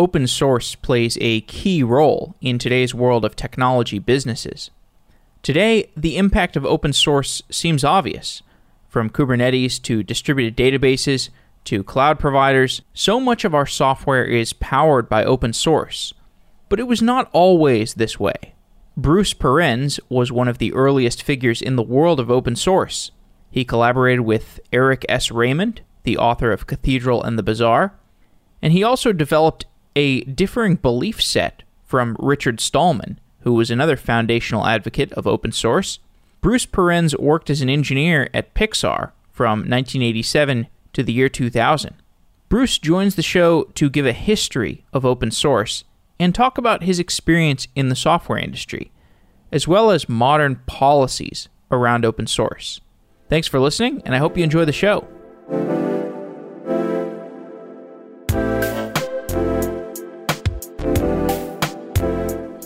open source plays a key role in today's world of technology businesses. Today, the impact of open source seems obvious. From Kubernetes to distributed databases to cloud providers, so much of our software is powered by open source. But it was not always this way. Bruce Perens was one of the earliest figures in the world of open source. He collaborated with Eric S. Raymond, the author of Cathedral and the Bazaar, and he also developed a differing belief set from Richard Stallman, who was another foundational advocate of open source. Bruce Perens worked as an engineer at Pixar from 1987 to the year 2000. Bruce joins the show to give a history of open source and talk about his experience in the software industry, as well as modern policies around open source. Thanks for listening, and I hope you enjoy the show.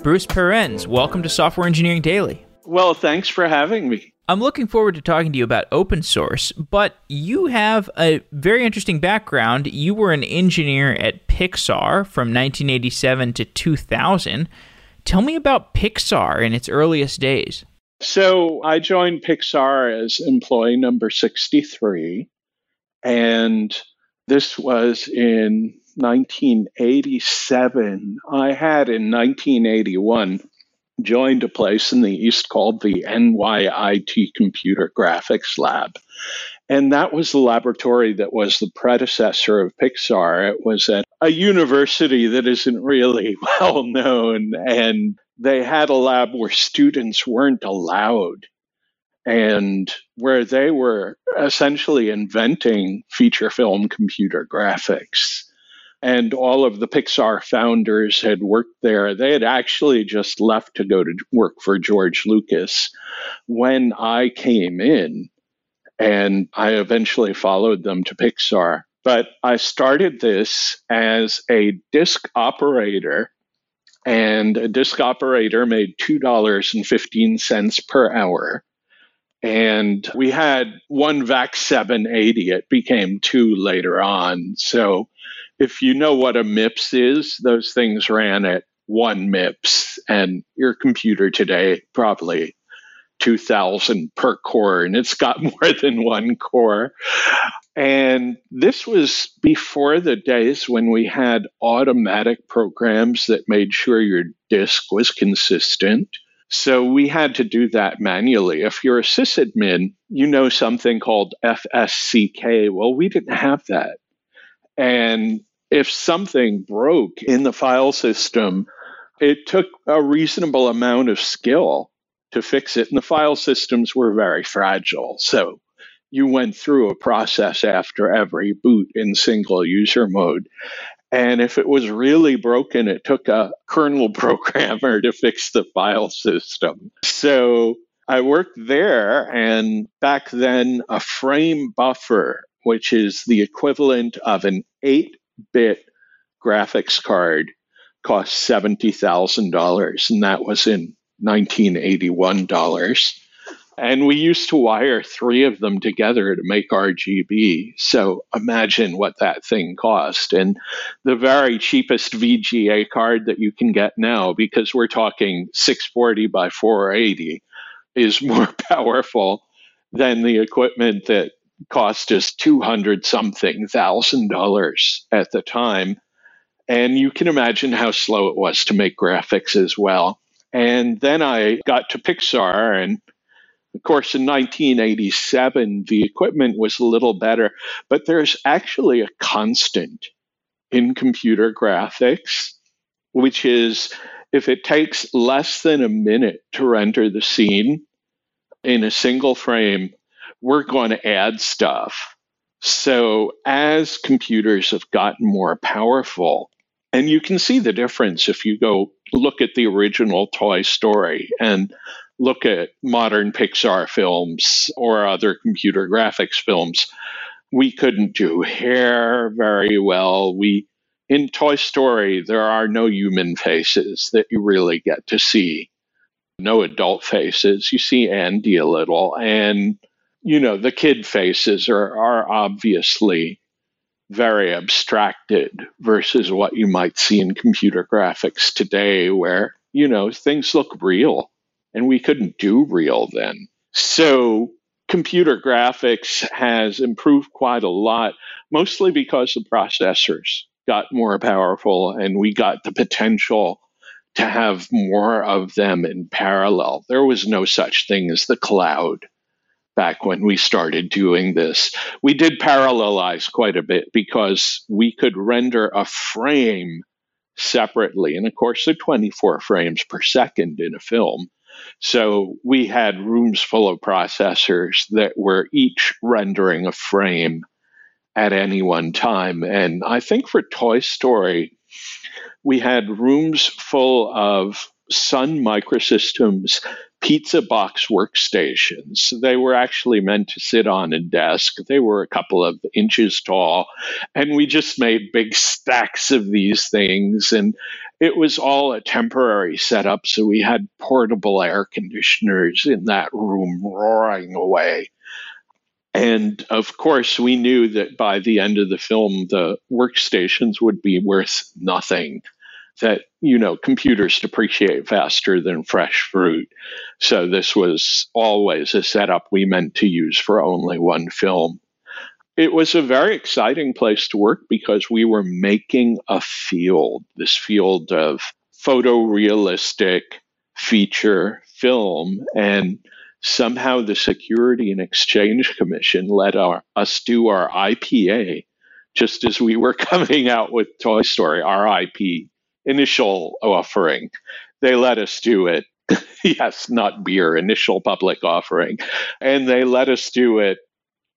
Bruce Perens, welcome to Software Engineering Daily. Well, thanks for having me. I'm looking forward to talking to you about open source, but you have a very interesting background. You were an engineer at Pixar from 1987 to 2000. Tell me about Pixar in its earliest days. So, I joined Pixar as employee number 63, and this was in 1987. I had in 1981 joined a place in the East called the NYIT Computer Graphics Lab. And that was the laboratory that was the predecessor of Pixar. It was at a university that isn't really well known. And they had a lab where students weren't allowed and where they were essentially inventing feature film computer graphics and all of the Pixar founders had worked there. They had actually just left to go to work for George Lucas when I came in, and I eventually followed them to Pixar. But I started this as a disk operator, and a disk operator made $2.15 per hour. And we had one VAX 780. It became two later on. So if you know what a MIPS is, those things ran at one MIPS, and your computer today probably 2000 per core, and it's got more than one core. And this was before the days when we had automatic programs that made sure your disk was consistent. So we had to do that manually. If you're a sysadmin, you know something called FSCK. Well, we didn't have that. And if something broke in the file system, it took a reasonable amount of skill to fix it. And the file systems were very fragile. So you went through a process after every boot in single user mode. And if it was really broken, it took a kernel programmer to fix the file system. So I worked there, and back then, a frame buffer which is the equivalent of an 8 bit graphics card, cost $70,000. And that was in 1981 dollars. And we used to wire three of them together to make RGB. So imagine what that thing cost. And the very cheapest VGA card that you can get now, because we're talking 640 by 480, is more powerful than the equipment that cost us 200 something thousand dollars at the time. And you can imagine how slow it was to make graphics as well. And then I got to Pixar, and of course, in 1987, the equipment was a little better, but there's actually a constant in computer graphics, which is if it takes less than a minute to render the scene in a single frame, we're going to add stuff. So as computers have gotten more powerful, and you can see the difference if you go look at the original Toy Story and look at modern Pixar films or other computer graphics films. We couldn't do hair very well. We in Toy Story there are no human faces that you really get to see. No adult faces. You see Andy a little and you know, the kid faces are, are obviously very abstracted versus what you might see in computer graphics today, where, you know, things look real and we couldn't do real then. So computer graphics has improved quite a lot, mostly because the processors got more powerful and we got the potential to have more of them in parallel. There was no such thing as the cloud back when we started doing this. We did parallelize quite a bit because we could render a frame separately. And of course, there are 24 frames per second in a film. So we had rooms full of processors that were each rendering a frame at any one time. And I think for Toy Story, we had rooms full of Sun Microsystems pizza box workstations. They were actually meant to sit on a desk. They were a couple of inches tall. And we just made big stacks of these things. And it was all a temporary setup. So we had portable air conditioners in that room roaring away. And of course, we knew that by the end of the film, the workstations would be worth nothing that you know computers depreciate faster than fresh fruit. So this was always a setup we meant to use for only one film. It was a very exciting place to work because we were making a field this field of photorealistic feature film. And somehow the security and exchange commission let our, us do our ipa just as we were coming out with toy story our ip initial offering. They let us do it. yes, not beer, initial public offering. And they let us do it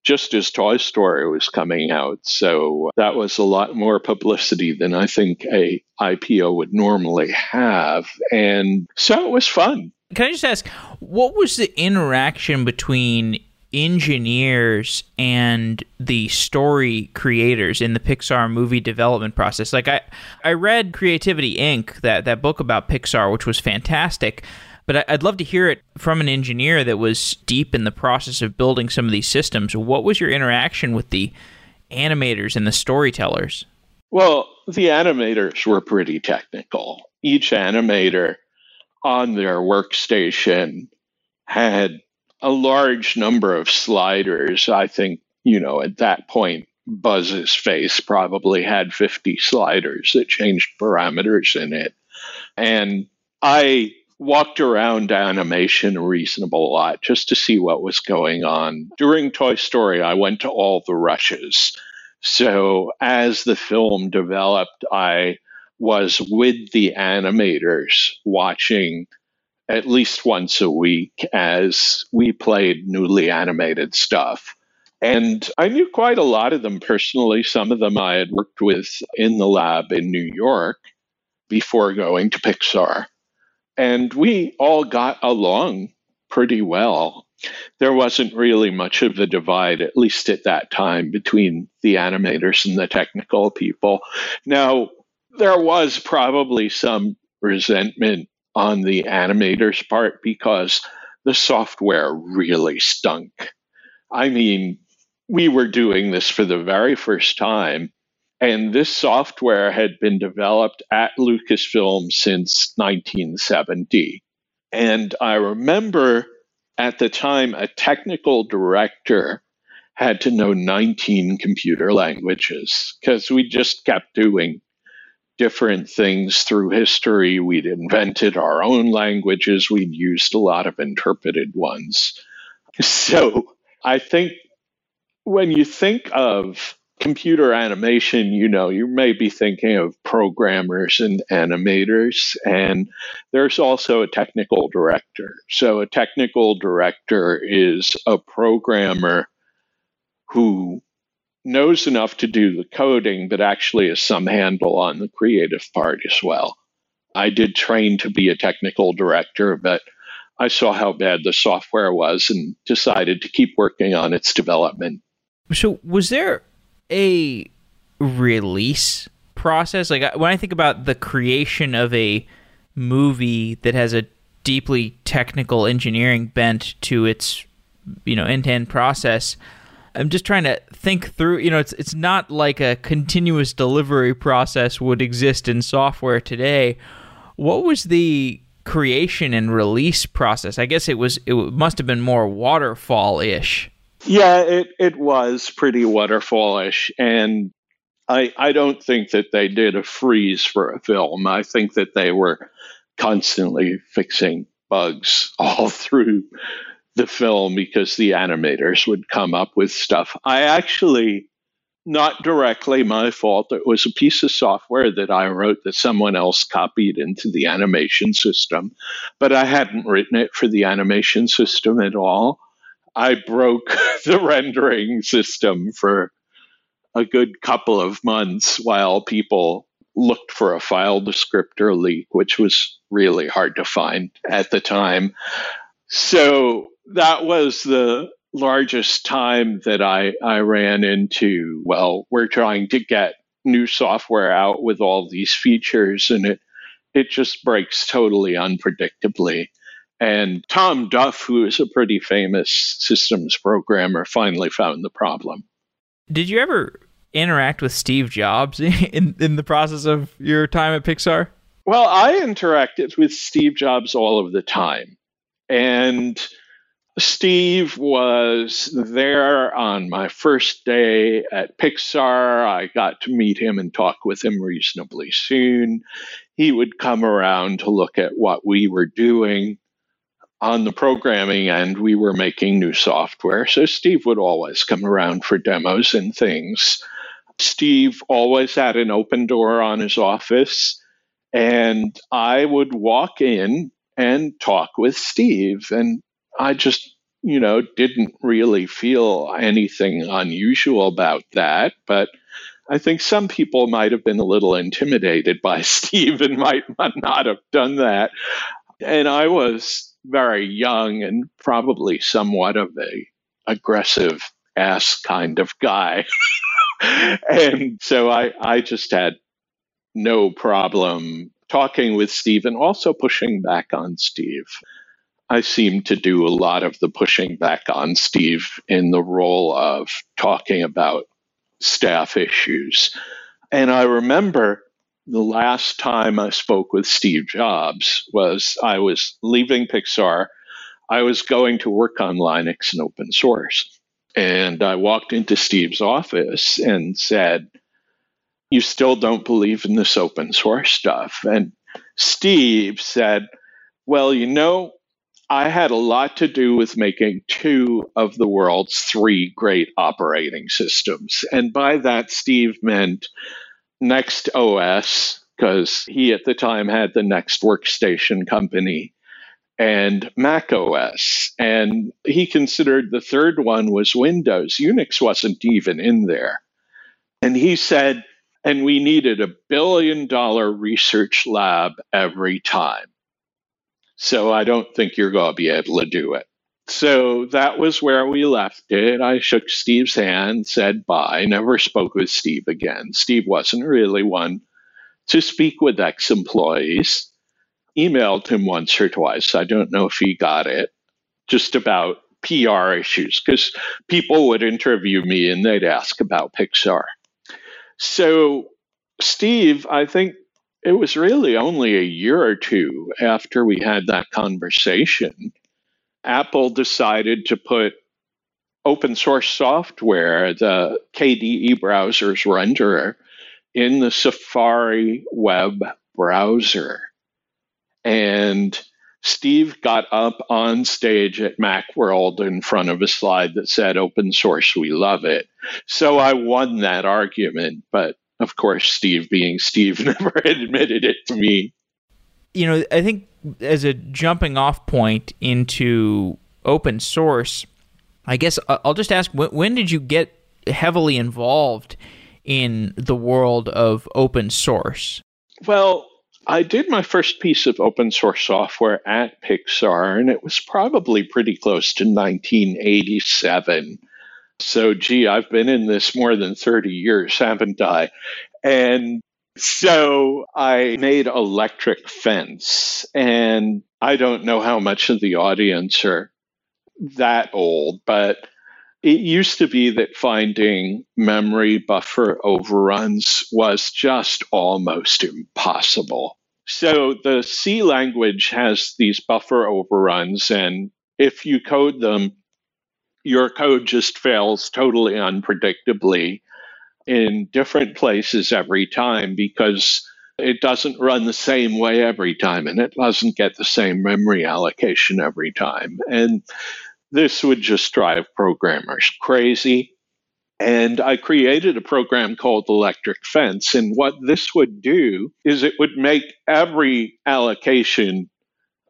just as Toy Story was coming out. So that was a lot more publicity than I think a IPO would normally have. And so it was fun. Can I just ask, what was the interaction between engineers and the story creators in the Pixar movie development process. Like I, I read Creativity Inc. that that book about Pixar, which was fantastic. But I'd love to hear it from an engineer that was deep in the process of building some of these systems. What was your interaction with the animators and the storytellers? Well, the animators were pretty technical. Each animator on their workstation had a large number of sliders. I think, you know, at that point, Buzz's face probably had 50 sliders that changed parameters in it. And I walked around animation a reasonable lot just to see what was going on. During Toy Story, I went to all the rushes. So as the film developed, I was with the animators watching at least once a week as we played newly animated stuff. And I knew quite a lot of them personally. Some of them I had worked with in the lab in New York before going to Pixar. And we all got along pretty well. There wasn't really much of a divide, at least at that time, between the animators and the technical people. Now, there was probably some resentment on the animator's part because the software really stunk. I mean, we were doing this for the very first time, and this software had been developed at Lucasfilm since 1970. And I remember at the time, a technical director had to know 19 computer languages because we just kept doing different things through history. We'd invented our own languages. We'd used a lot of interpreted ones. So I think when you think of computer animation, you know, you may be thinking of programmers and animators, and there's also a technical director. So a technical director is a programmer who knows enough to do the coding, but actually has some handle on the creative part as well. I did train to be a technical director, but I saw how bad the software was and decided to keep working on its development. So, was there a release process? Like, when I think about the creation of a movie that has a deeply technical engineering bent to its, you know, end to end process, I'm just trying to think through. You know, it's it's not like a continuous delivery process would exist in software today. What was the creation and release process? I guess it was it must have been more waterfall ish. Yeah, it it was pretty waterfallish, and I I don't think that they did a freeze for a film. I think that they were constantly fixing bugs all through the film because the animators would come up with stuff. I actually, not directly my fault, it was a piece of software that I wrote that someone else copied into the animation system, but I hadn't written it for the animation system at all. I broke the rendering system for a good couple of months while people looked for a file descriptor leak, which was really hard to find at the time. So that was the largest time that I, I ran into, well, we're trying to get new software out with all these features and it it just breaks totally unpredictably. And Tom Duff, who is a pretty famous systems programmer, finally found the problem. Did you ever interact with Steve Jobs in, in the process of your time at Pixar? Well, I interacted with Steve Jobs all of the time. And Steve was there on my first day at Pixar. I got to meet him and talk with him reasonably soon. He would come around to look at what we were doing on the programming end. We were making new software. So Steve would always come around for demos and things. Steve always had an open door on his office. And I would walk in and talk with Steve. And I just, you know, didn't really feel anything unusual about that. But I think some people might have been a little intimidated by Steve and might not have done that. And I was very young and probably somewhat of a aggressive ass kind of guy. and so I, I just had no problem talking with Steve and also pushing back on Steve. I seem to do a lot of the pushing back on Steve in the role of talking about staff issues. And I remember the last time I spoke with Steve Jobs was I was leaving Pixar. I was going to work on Linux and open source. And I walked into Steve's office and said, You still don't believe in this open source stuff? And Steve said, Well, you know, I had a lot to do with making two of the world's three great operating systems. And by that, Steve meant Next OS, because he at the time had the Next Workstation company, and Mac OS. And he considered the third one was Windows. Unix wasn't even in there. And he said, and we needed a billion dollar research lab every time. So I don't think you're going to be able to do it. So that was where we left it. I shook Steve's hand, said bye, never spoke with Steve again. Steve wasn't really one to speak with ex employees. Emailed him once or twice. I don't know if he got it, just about PR issues, because people would interview me and they'd ask about Pixar. So, Steve, I think it was really only a year or two after we had that conversation. Apple decided to put open source software, the KDE browser's renderer, in the Safari web browser. And Steve got up on stage at Macworld in front of a slide that said, Open source, we love it. So I won that argument, but of course, Steve, being Steve, never admitted it to me. You know, I think as a jumping off point into open source, I guess I'll just ask when, when did you get heavily involved in the world of open source? Well, I did my first piece of open source software at Pixar, and it was probably pretty close to 1987. So, gee, I've been in this more than 30 years, haven't I? And so I made Electric Fence. And I don't know how much of the audience are that old, but It used to be that finding memory buffer overruns was just almost impossible. So the C language has these buffer overruns, and if you code them, your code just fails totally unpredictably in different places every time because it doesn't run the same way every time and it doesn't get the same memory allocation every time. And this would just drive programmers crazy. And I created a program called Electric Fence. And what this would do is it would make every allocation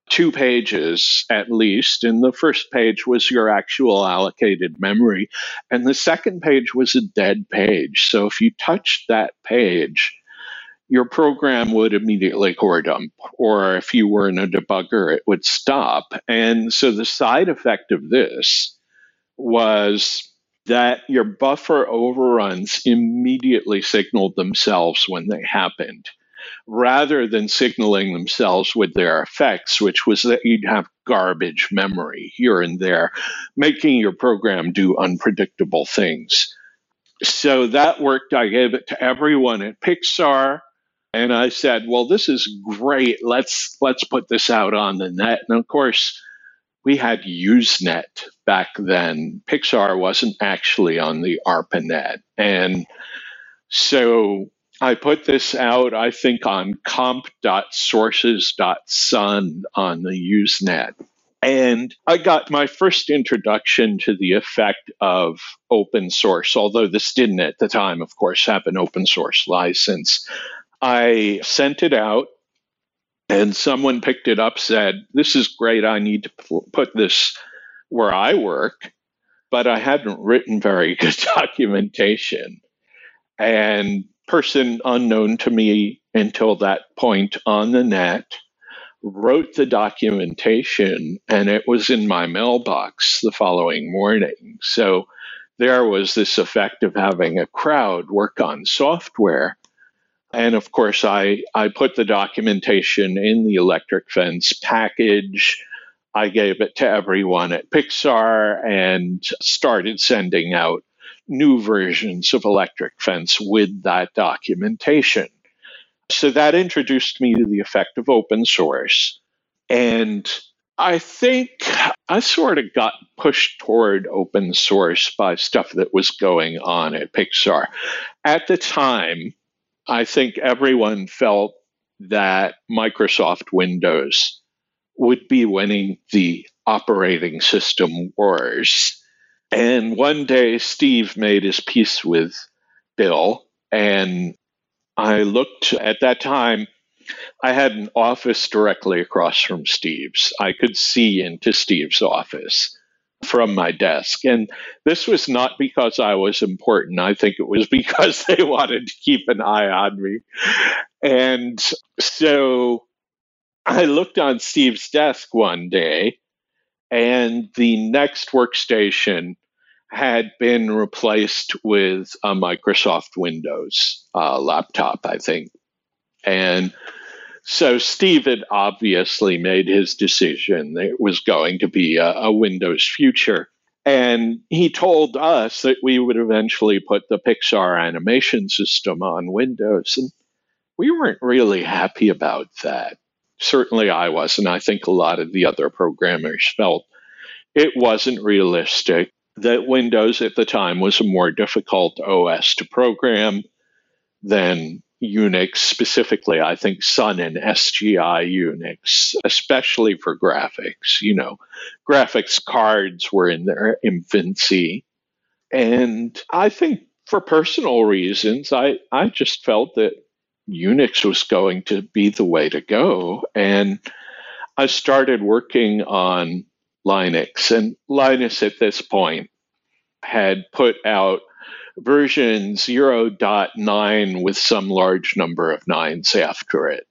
two pages at least. And the first page was your actual allocated memory. And the second page was a dead page. So if you touched that page, your program would immediately core dump, or if you were in a debugger, it would stop. And so the side effect of this was that your buffer overruns immediately signaled themselves when they happened, rather than signaling themselves with their effects, which was that you'd have garbage memory here and there, making your program do unpredictable things. So that worked. I gave it to everyone at Pixar and I said, "Well, this is great. Let's let's put this out on the net." And of course, we had Usenet back then. Pixar wasn't actually on the ARPANET, and so I put this out. I think on comp.sources.sun on the Usenet. And I got my first introduction to the effect of open source, although this didn't at the time, of course, have an open source license. I sent it out and someone picked it up, said, This is great. I need to put this where I work. But I hadn't written very good documentation. And person unknown to me until that point on the net wrote the documentation and it was in my mailbox the following morning. So there was this effect of having a crowd work on software and of course, I, I put the documentation in the electric fence package. I gave it to everyone at Pixar and started sending out new versions of Electric Fence with that documentation. So that introduced me to the effect of open source. And I think I sort of got pushed toward open source by stuff that was going on at Pixar. At the time, I think everyone felt that Microsoft Windows would be winning the operating system wars. And one day, Steve made his peace with Bill, and I looked at that time. I had an office directly across from Steve's. I could see into Steve's office from my desk. And this was not because I was important. I think it was because they wanted to keep an eye on me. And so I looked on Steve's desk one day, and the next workstation had been replaced with a Microsoft Windows uh, laptop, I think. And so Steve had obviously made his decision. It was going to be a, a, Windows future. And he told us that we would eventually put the Pixar animation system on Windows. And we weren't really happy about that. Certainly I was, and I think a lot of the other programmers felt it wasn't realistic, that Windows at the time was a more difficult OS to program than Unix specifically. I think Sun and SGI Unix, especially for graphics. You know, graphics cards were in their infancy. And I think for personal reasons, I, I just felt that Unix was going to be the way to go. And I started working on Linux. And Linus at this point had put out version 0.9 with some large number of nines after it.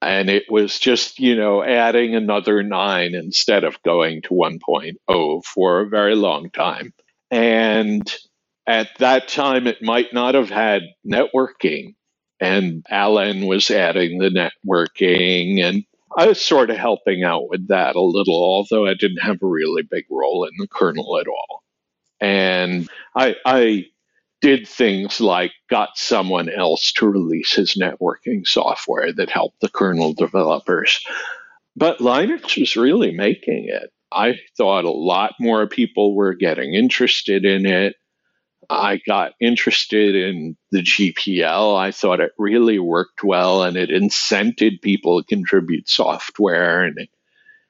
And it was just, you know, adding another nine instead of going to 1.0 for a very long time. And at that time, it might not have had networking. And Alan was adding the networking. And I was sort of helping out with that a little, although I didn't have a really big role in the kernel at all. And I, I did things like got someone else to release his networking software that helped the kernel developers. But Linux was really making it. I thought a lot more people were getting interested in it. I got interested in the GPL. I thought it really worked well and it incented people to contribute software and it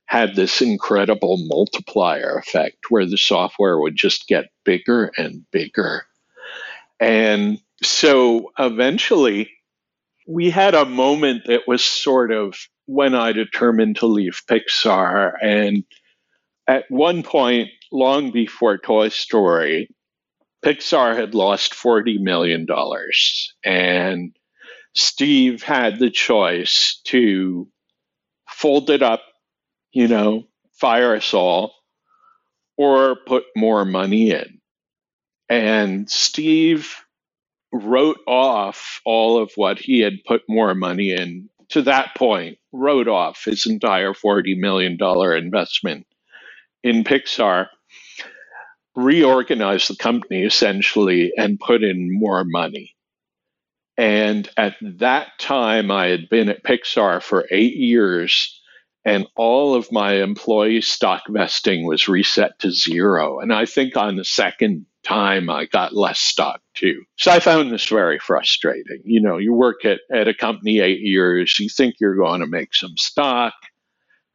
had this incredible multiplier effect where the software would just get bigger and bigger. And so eventually we had a moment that was sort of when I determined to leave Pixar. And at one point, long before Toy Story, Pixar had lost $40 million. And Steve had the choice to fold it up, you know, fire us all, or put more money in. And Steve wrote off all of what he had put more money in to that point, wrote off his entire $40 million investment in Pixar reorganized the company essentially and put in more money. And at that time, I had been at Pixar for eight years, and all of my employee stock vesting was reset to zero. And I think on the second time, I got less stock too. So I found this very frustrating. You know, you work at, at a company eight years, you think you're going to make some stock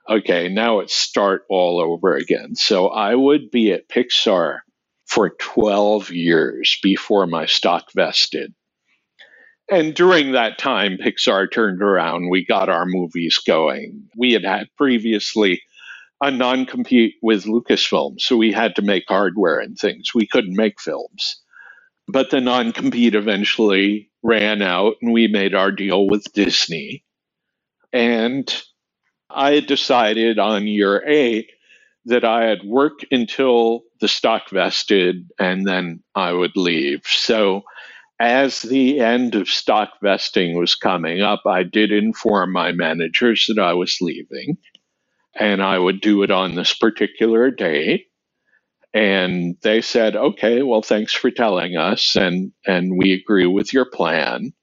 okay, now it's start all over again. So I would be at Pixar for 12 years before my stock vested. And during that time, Pixar turned around. We got our movies going. We had had previously a non compete with Lucasfilm, so we had to make hardware and things. We couldn't make films. But the non compete eventually ran out, and we made our deal with Disney. And I decided on year eight that I had worked until the stock vested and then I would leave. So, as the end of stock vesting was coming up, I did inform my managers that I was leaving and I would do it on this particular date. And they said, okay, well, thanks for telling us, and, and we agree with your plan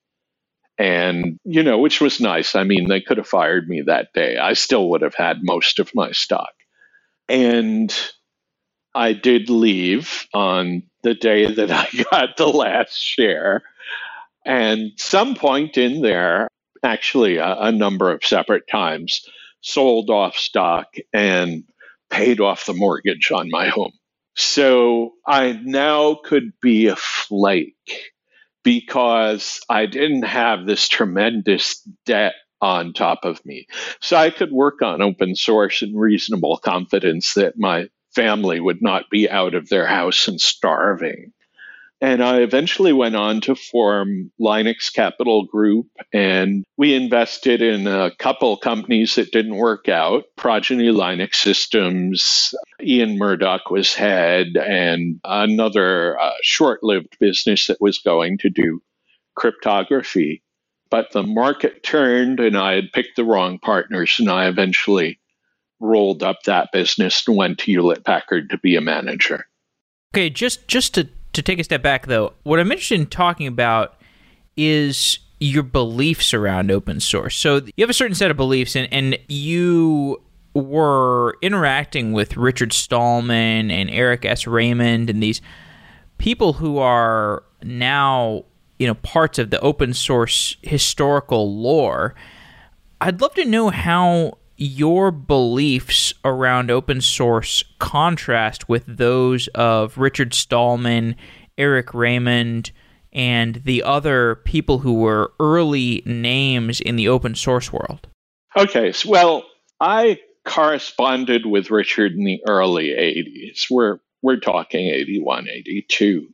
and you know which was nice. I mean they could have fired me that day. I still would have had most of my stock. And i did leave on the day that i got the last share. And some point in there actually a, a number of separate times sold off stock and paid off the mortgage on my home. So i now could be a flake because I didn't have this tremendous debt on top of me. So I could work on open source in reasonable confidence that my family would not be out of their house and starving. And I eventually went on to form Linux Capital Group, and we invested in a couple companies that didn't work out Progeny Linux Systems, Ian Murdock was head, and another uh, short lived business that was going to do cryptography. But the market turned, and I had picked the wrong partners, and I eventually rolled up that business and went to Hewlett Packard to be a manager. Okay, just just to to take a step back, though, what I'm interested in talking about is your beliefs around open source. So you have a certain set of beliefs, and, and you were interacting with Richard Stallman and Eric S. Raymond and these people who are now you know parts of the open source historical lore. I'd love to know how your beliefs around open source contrast with those of Richard Stallman, Eric Raymond, and the other people who were early names in the open source world? Okay, so, well, I corresponded with Richard in the early 80s. We're, we're talking 81, 82.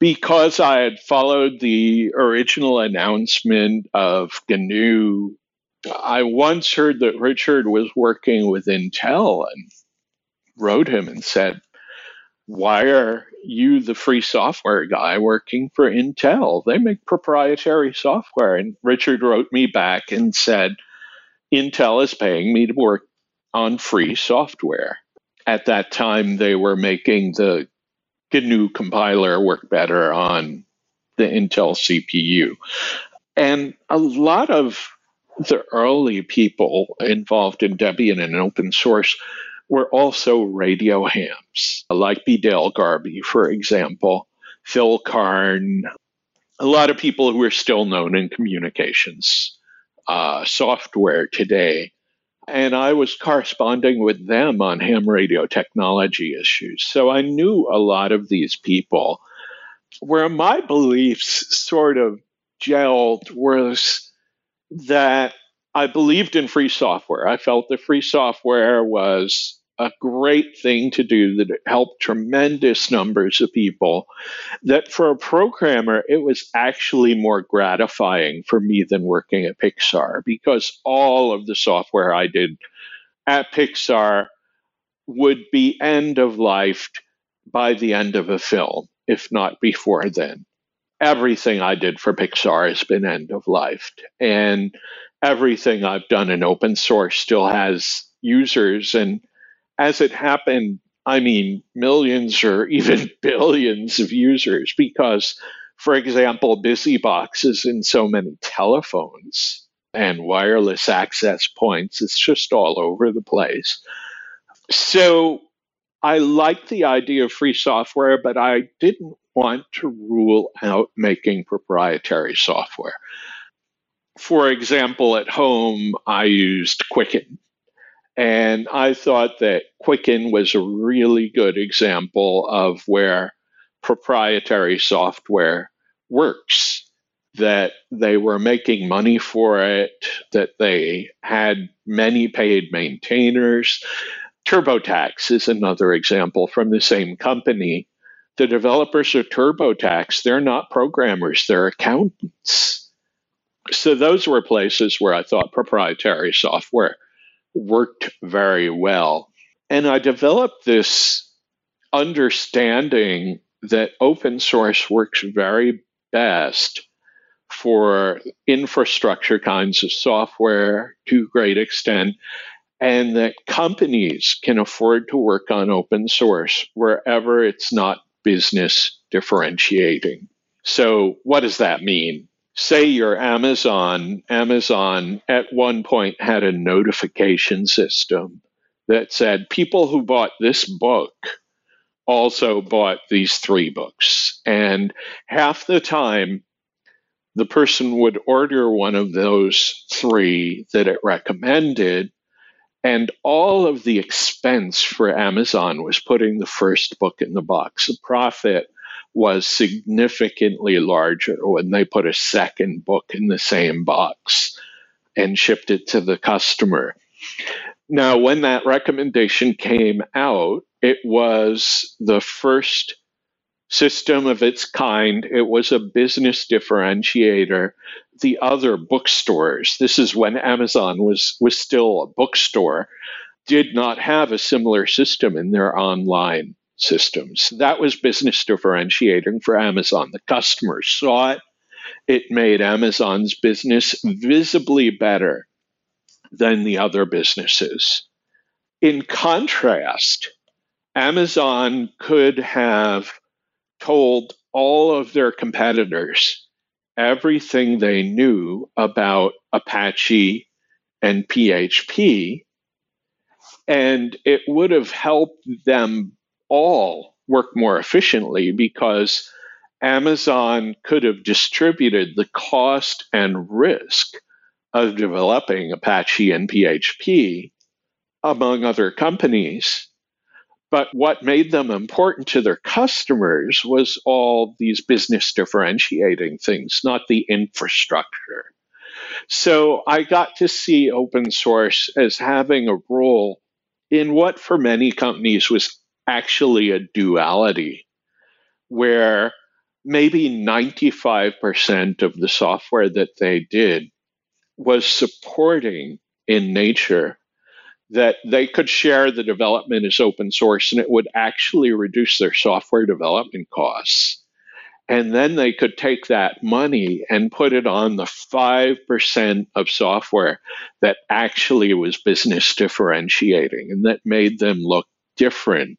Because I had followed the original announcement of GNU I once heard that Richard was working with Intel and wrote him and said, Why are you, the free software guy, working for Intel? They make proprietary software. And Richard wrote me back and said, Intel is paying me to work on free software. At that time, they were making the GNU compiler work better on the Intel CPU. And a lot of the early people involved in Debian and open source were also radio hams, like Bdale Garbee, for example, Phil Karn, a lot of people who are still known in communications uh, software today. And I was corresponding with them on ham radio technology issues. So I knew a lot of these people. Where my beliefs sort of gelled was that I believed in free software. I felt that free software was a great thing to do that helped tremendous numbers of people. That for a programmer, it was actually more gratifying for me than working at Pixar because all of the software I did at Pixar would be end of life by the end of a film, if not before then. Everything I did for Pixar has been end of life. And everything I've done in open source still has users. And as it happened, I mean, millions or even billions of users because, for example, BusyBox is in so many telephones and wireless access points. It's just all over the place. So I like the idea of free software, but I didn't want to rule out making proprietary software. For example, at home, I used Quicken and I thought that Quicken was a really good example of where proprietary software works, that they were making money for it, that they had many paid maintainers. TurboTax is another example from the same company. The developers of TurboTax, they're not programmers, they're accountants. So those were places where I thought proprietary software worked very well. And I developed this understanding that open source works very best for infrastructure kinds of software to a great extent, and that companies can afford to work on open source wherever it's not business differentiating. So, what does that mean? say you're Amazon, Amazon at one point had a notification system that said people who bought this book also bought these three books. And half the time, the person would order one of those three that it recommended. And all of the expense for Amazon was putting the first book in the box. The profit was significantly larger when they put a second book in the same box and shipped it to the customer. Now, when that recommendation came out, it was the first system of its kind. It was a business differentiator. The other bookstores, this is when Amazon was, was still a bookstore, did not have a similar system in their online systems. That was business differentiating for Amazon. The customers saw it. It made Amazon's business visibly better than the other businesses. In contrast, Amazon could have told all of their competitors everything they knew about Apache and PHP, and it would have helped them all work more efficiently because Amazon could have distributed the cost and risk of developing Apache and PHP among other companies. But what made them important to their customers was all these business differentiating things, not the infrastructure. So I got to see open source as having a role in what for many companies was actually a duality where maybe 95% of the software that they did was supporting in nature that they could share the development as open source and it would actually reduce their software development costs. And then they could take that money and put it on the 5% of software that actually was business differentiating and that made them look different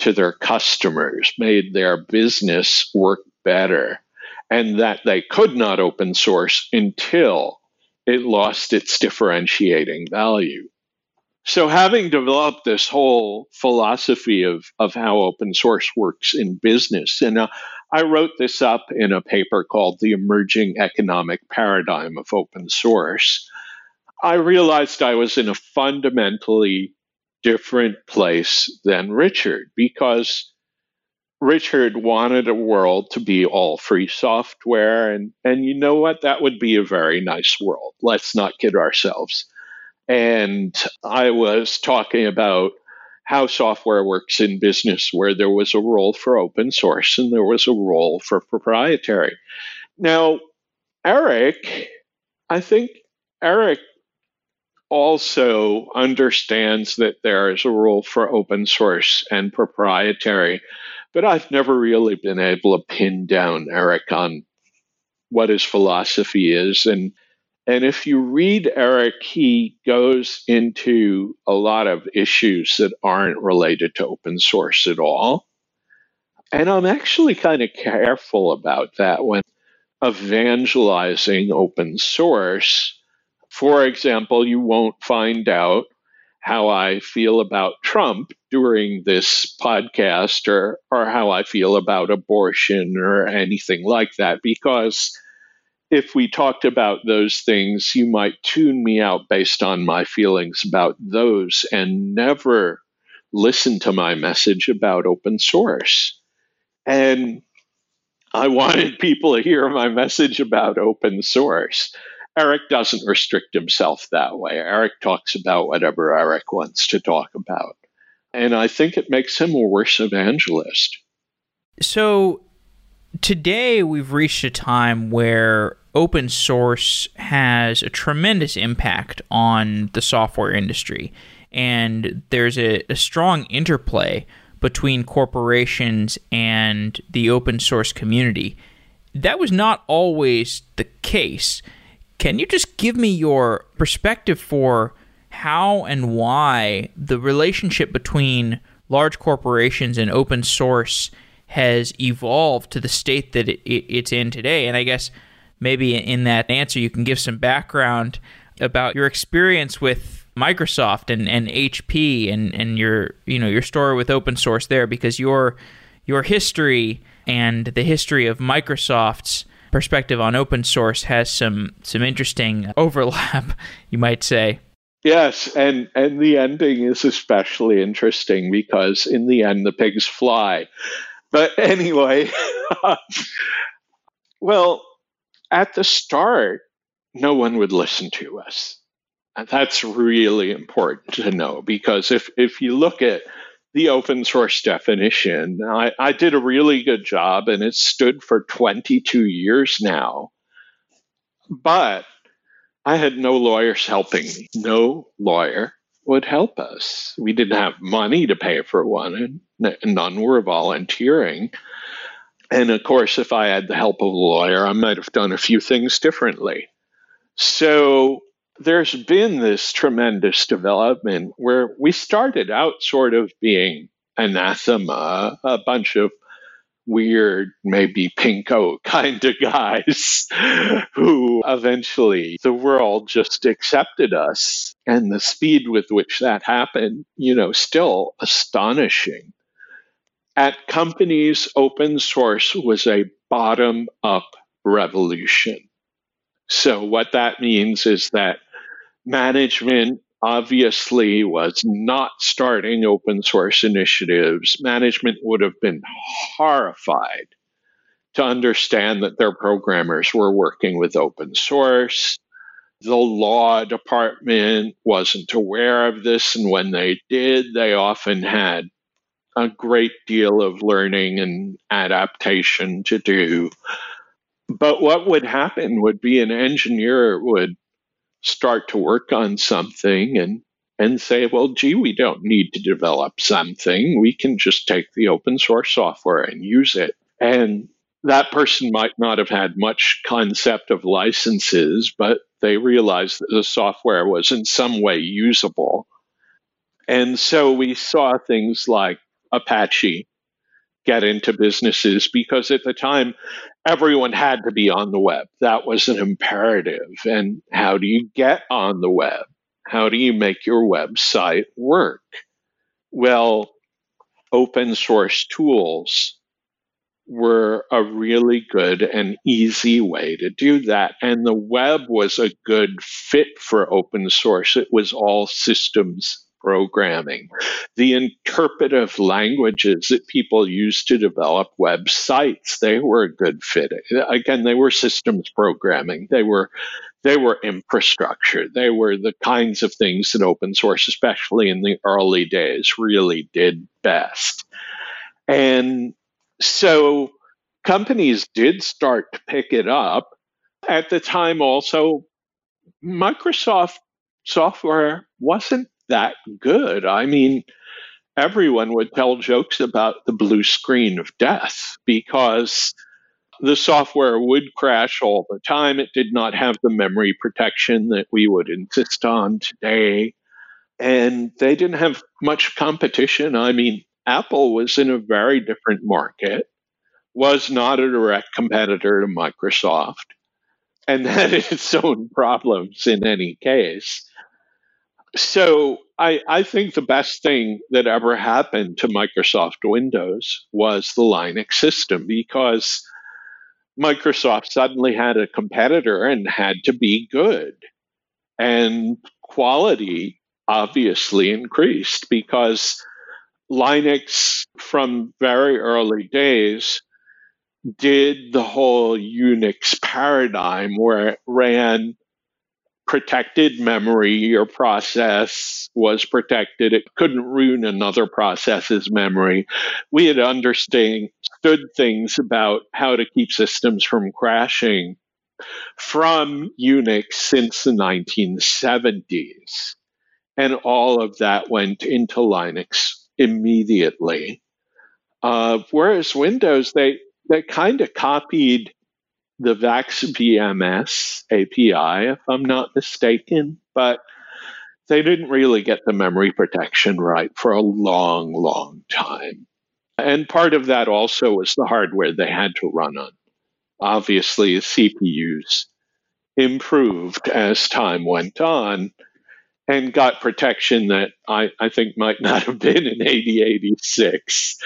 to their customers, made their business work better, and that they could not open source until it lost its differentiating value. So, having developed this whole philosophy of, of how open source works in business, and uh, I wrote this up in a paper called The Emerging Economic Paradigm of Open Source. I realized I was in a fundamentally different place than Richard because Richard wanted a world to be all free software. And, and you know what? That would be a very nice world. Let's not kid ourselves. And I was talking about how software works in business, where there was a role for open source and there was a role for proprietary. Now, Eric, I think Eric also understands that there is a role for open source and proprietary, but I've never really been able to pin down Eric on what his philosophy is. And and if you read Eric, he goes into a lot of issues that aren't related to open source at all. And I'm actually kind of careful about that when evangelizing open source. For example, you won't find out how I feel about Trump during this podcast or, or how I feel about abortion or anything like that because if we talked about those things, you might tune me out based on my feelings about those and never listen to my message about open source. And I wanted people to hear my message about open source. Eric doesn't restrict himself that way. Eric talks about whatever Eric wants to talk about. And I think it makes him a worse evangelist. So today we've reached a time where open source has a tremendous impact on the software industry. And there's a, a, strong interplay between corporations and the open source community. That was not always the case. Can you just give me your perspective for how and why the relationship between large corporations and open source has evolved to the state that it, it, it's in today. And I guess maybe in that answer, you can give some background about your experience with Microsoft and, and HP and, and your you know your story with open source there because your your history and the history of Microsoft's perspective on open source has some some interesting overlap, you might say. Yes, and and the ending is especially interesting because in the end the pigs fly. But anyway, well, at the start, no one would listen to us. And that's really important to know because if, if you look at the open source definition, I, I did a really good job and it stood for 22 years now. But I had no lawyers helping me, no lawyer would help us. We didn't have money to pay for one, and none were volunteering. And of course, if I had the help of a lawyer, I might have done a few things differently. So there's been this tremendous development where we started out sort of being anathema, a bunch of weird, maybe pinko kind of guys who eventually the world just accepted us. And the speed with which that happened, you know, still astonishing. At companies, open source was a bottom up revolution. So, what that means is that management obviously was not starting open source initiatives, management would have been horrified to understand that their programmers were working with open source. The law department wasn't aware of this, and when they did, they often had a great deal of learning and adaptation to do. But what would happen would be an engineer would start to work on something and and say, well, gee, we don't need to develop something. We can just take the open source software and use it. And that person might not have had much concept of licenses, but they realized that the software was in some way usable. And so we saw things like Apache get into businesses because at the time everyone had to be on the web. That was an imperative. And how do you get on the web? How do you make your website work? Well, open source tools were a really good and easy way to do that. And the web was a good fit for open source. It was all systems programming. The interpretive languages that people use to develop websites, they were a good fit. Again, they were systems programming. They were they were infrastructure. They were the kinds of things that open source, especially in the early days, really did best. And so companies did start to pick it up. At the time, also, Microsoft software wasn't that good. I mean, everyone would tell jokes about the blue screen of death because the software would crash all the time. It did not have the memory protection that we would insist on today. And they didn't have much competition. I mean, Apple was in a very different market, was not a direct competitor to Microsoft, and had its own problems in any case. So I, I think the best thing that ever happened to Microsoft Windows was the Linux system because Microsoft suddenly had a competitor and had to be good. And quality obviously increased because Linux from very early days did the whole Unix paradigm where it ran protected memory. Your process was protected. It couldn't ruin another process's memory. We had understood things about how to keep systems from crashing from Unix since the 1970s. And all of that went into Linux immediately. Uh, whereas Windows, they, they kind of copied the VAX VMS API, if I'm not mistaken, but they didn't really get the memory protection right for a long, long time. And part of that also was the hardware they had to run on. Obviously, CPUs improved as time went on and got protection that I, I think might not have been in 8086.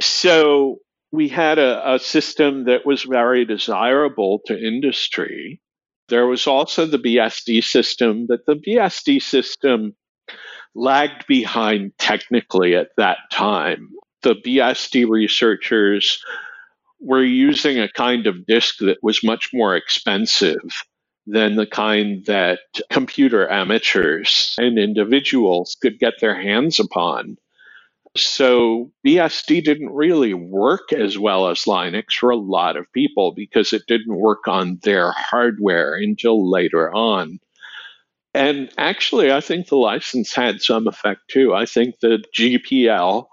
So we had a, a system that was very desirable to industry. There was also the BSD system, but the BSD system lagged behind technically at that time. The BSD researchers were using a kind of disk that was much more expensive than the kind that computer amateurs and individuals could get their hands upon. So BSD didn't really work as well as Linux for a lot of people because it didn't work on their hardware until later on. And actually, I think the license had some effect too. I think the GPL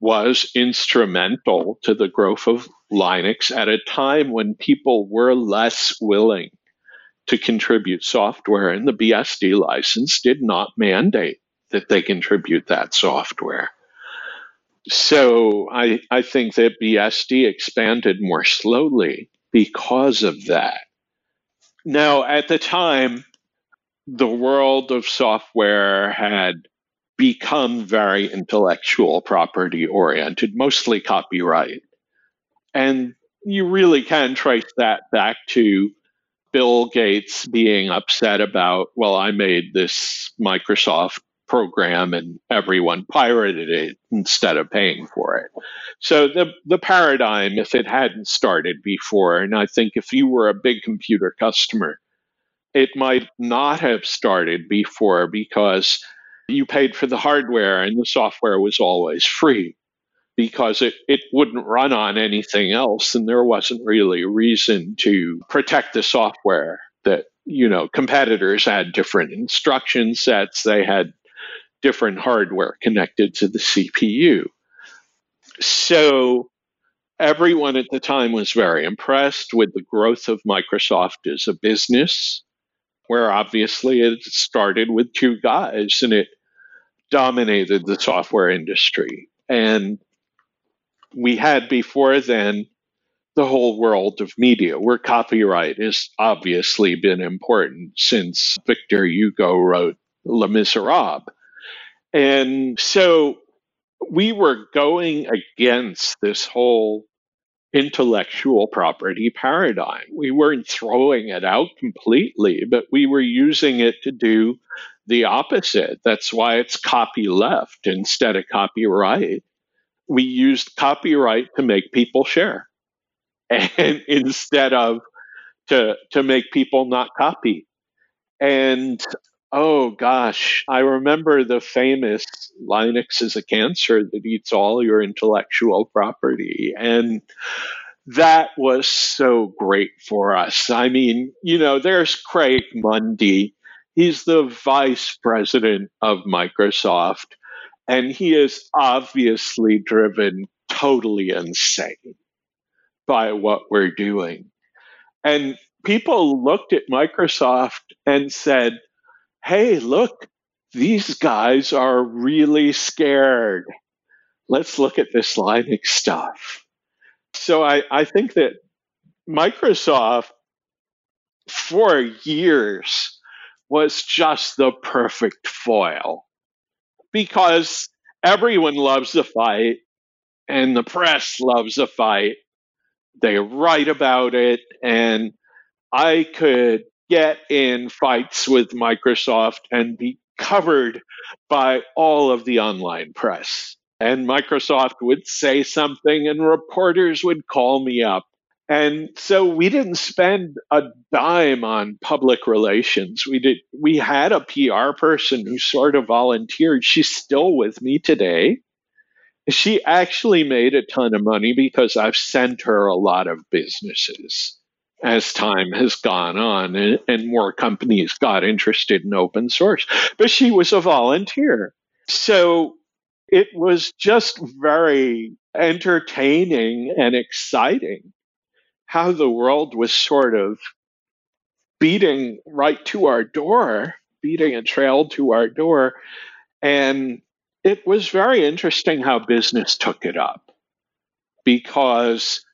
was instrumental to the growth of Linux at a time when people were less willing to contribute software, and the BSD license did not mandate that they contribute that software. So I, I think that BSD expanded more slowly because of that. Now, at the time, the world of software had become very intellectual property oriented, mostly copyright. And you really can trace that back to Bill Gates being upset about, well, I made this Microsoft program and everyone pirated it instead of paying for it. So the the paradigm, if it hadn't started before, and I think if you were a big computer customer, it might not have started before because you paid for the hardware and the software was always free because it, it wouldn't run on anything else and there wasn't really a reason to protect the software that you know competitors had different instruction sets they had different hardware connected to the CPU. So everyone at the time was very impressed with the growth of Microsoft as a business, where obviously it started with two guys and it dominated the software industry. And we had before then the whole world of media, where copyright has obviously been important since Victor Hugo wrote Les Miserables. And so we were going against this whole intellectual property paradigm. We weren't throwing it out completely, but we were using it to do the opposite. That's why it's copy left instead of copyright. We used copyright to make people share and instead of to to make people not copy. And oh gosh, I remember the famous Linux is a cancer that eats all your intellectual property. And that was so great for us. I mean, you know, there's Craig Mundie. He's the vice president of Microsoft, and he is obviously driven totally insane by what we're doing. And people looked at Microsoft and said, hey, look, these guys are really scared. Let's look at this Linux stuff. So I, I think that Microsoft for years was just the perfect foil because everyone loves a fight and the press loves a fight they write about it, and I could get in fights with Microsoft and be covered by all of the online press. And Microsoft would say something, and reporters would call me up. And so we didn't spend a dime on public relations. We did we had a PR person who sort of volunteered. She's still with me today she actually made a ton of money because I've sent her a lot of businesses as time has gone on and, and, more companies got interested in open source. But she was a volunteer. So it was just very entertaining and exciting how the world was sort of beating right to our door, beating a trail to our door. And it was very interesting how business took it up because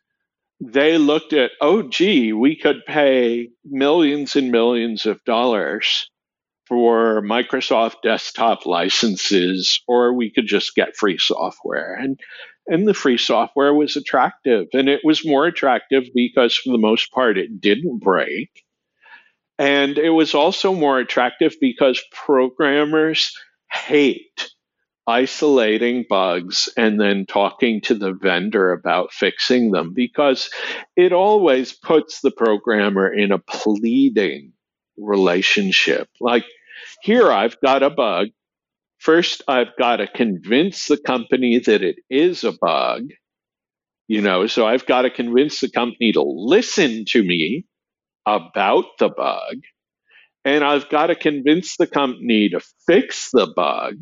they looked at, oh, gee, we could pay millions and millions of dollars for Microsoft desktop licenses, or we could just get free software. And, and the free software was attractive. And it was more attractive because, for the most part, it didn't break. And it was also more attractive because programmers hate isolating bugs and then talking to the vendor about fixing them because it always puts the programmer in a pleading relationship. Like, here I've got a bug. First, I've got to convince the company that it is a bug. You know, so I've got to convince the company to listen to me about the bug. And I've got to convince the company to fix the bug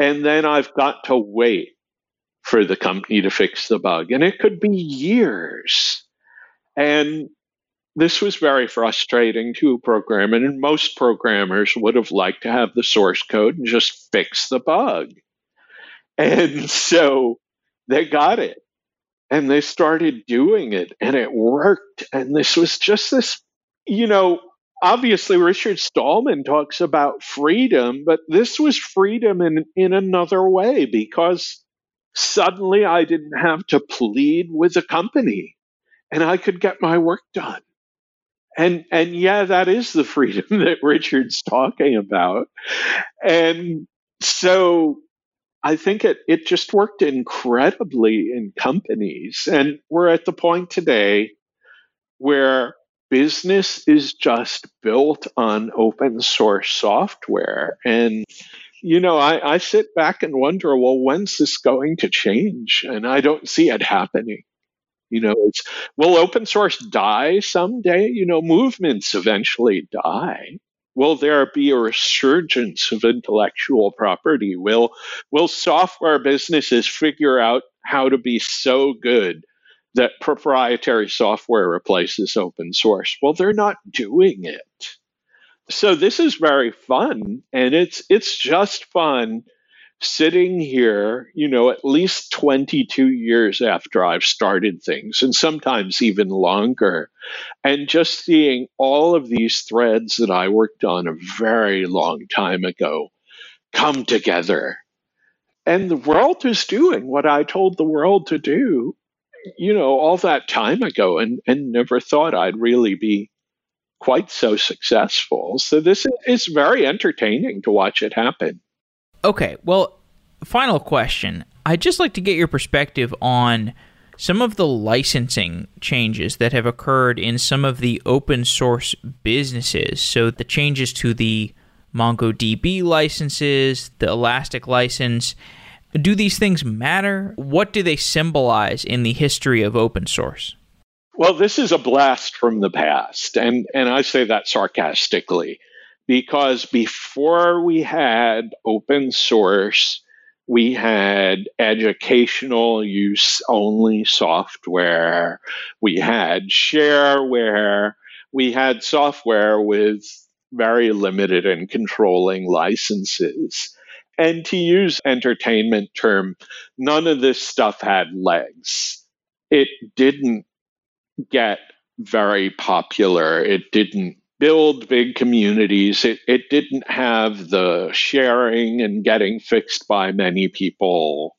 and then I've got to wait for the company to fix the bug. And it could be years. And this was very frustrating to a programmer, and most programmers would have liked to have the source code and just fix the bug. And so they got it and they started doing it and it worked. And this was just this, you know, obviously Richard Stallman talks about freedom, but this was freedom in, in another way because suddenly I didn't have to plead with a company and I could get my work done. And and yeah, that is the freedom that Richard's talking about. And so I think it, it just worked incredibly in companies. And we're at the point today where business is just built on open source software. And, you know, I, I sit back and wonder, well, when's this going to change? And I don't see it happening. You know, it's will open source die someday? You know, movements eventually die. Will there be a resurgence of intellectual property? Will will software businesses figure out how to be so good that proprietary software replaces open source. Well, they're not doing it. So this is very fun and it's it's just fun sitting here, you know, at least 22 years after I've started things, and sometimes even longer, and just seeing all of these threads that I worked on a very long time ago come together. And the world is doing what I told the world to do, you know, all that time ago, and, and never thought I'd really be quite so successful. So this is very entertaining to watch it happen. Okay, well, final question. I'd just like to get your perspective on some of the licensing changes that have occurred in some of the open source businesses. So the changes to the MongoDB licenses, the Elastic license. Do these things matter? What do they symbolize in the history of open source? Well, this is a blast from the past, and, and I say that sarcastically because before we had open source, we had educational use only software, we had shareware, we had software with very limited and controlling licenses. And to use entertainment term, none of this stuff had legs. It didn't get very popular. It didn't build big communities. It, it didn't have the sharing and getting fixed by many people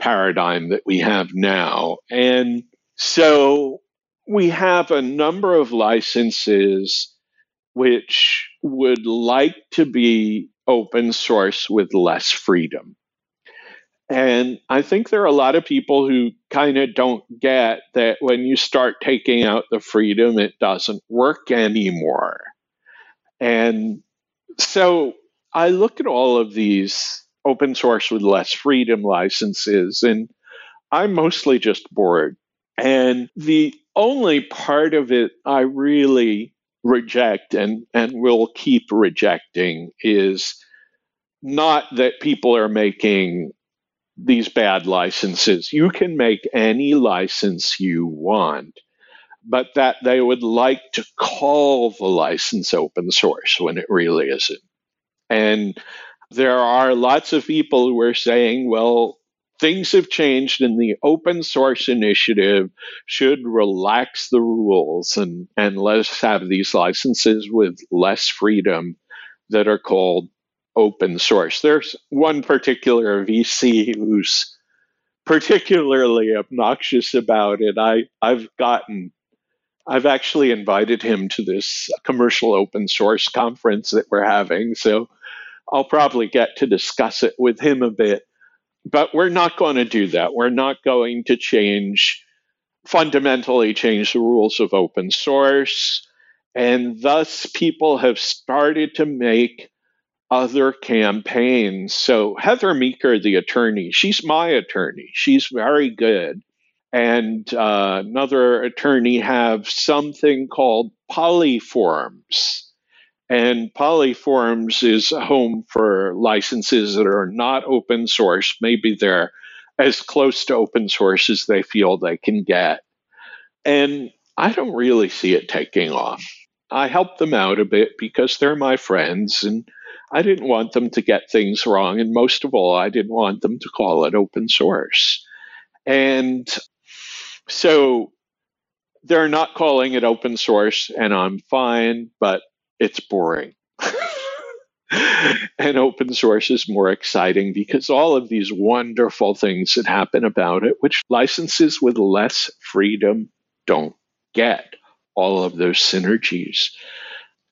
paradigm that we have now. And so we have a number of licenses which would like to be open source with less freedom. And I think there are a lot of people who kind of don't get that when you start taking out the freedom, it doesn't work anymore. And so I look at all of these open source with less freedom licenses, and I'm mostly just bored. And the only part of it I really reject and, and will keep rejecting is not that people are making these bad licenses. You can make any license you want, but that they would like to call the license open source when it really isn't. And there are lots of people who are saying, well, things have changed and the open source initiative should relax the rules and, and let us have these licenses with less freedom that are called open source. There's one particular VC who's particularly obnoxious about it. I, I've gotten, I've actually invited him to this commercial open source conference that we're having. So I'll probably get to discuss it with him a bit. But we're not going to do that. We're not going to change, fundamentally change the rules of open source. And thus, people have started to make other campaigns. So Heather Meeker, the attorney, she's my attorney. She's very good. And uh, another attorney have something called Polyforms. And Polyforms is a home for licenses that are not open source. Maybe they're as close to open source as they feel they can get. And I don't really see it taking off. I help them out a bit because they're my friends and I didn't want them to get things wrong. And most of all, I didn't want them to call it open source. And so they're not calling it open source, and I'm fine, but it's boring. and open source is more exciting because all of these wonderful things that happen about it, which licenses with less freedom don't get all of those synergies.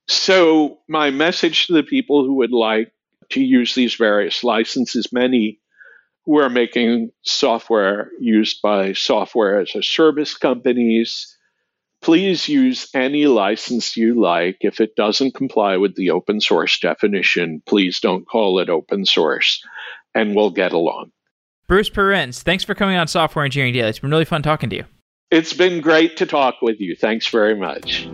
So, my message to the people who would like to use these various licenses, many who are making software used by software as a service companies, please use any license you like. If it doesn't comply with the open source definition, please don't call it open source, and we'll get along. Bruce Perens, thanks for coming on Software Engineering Daily. It's been really fun talking to you. It's been great to talk with you. Thanks very much.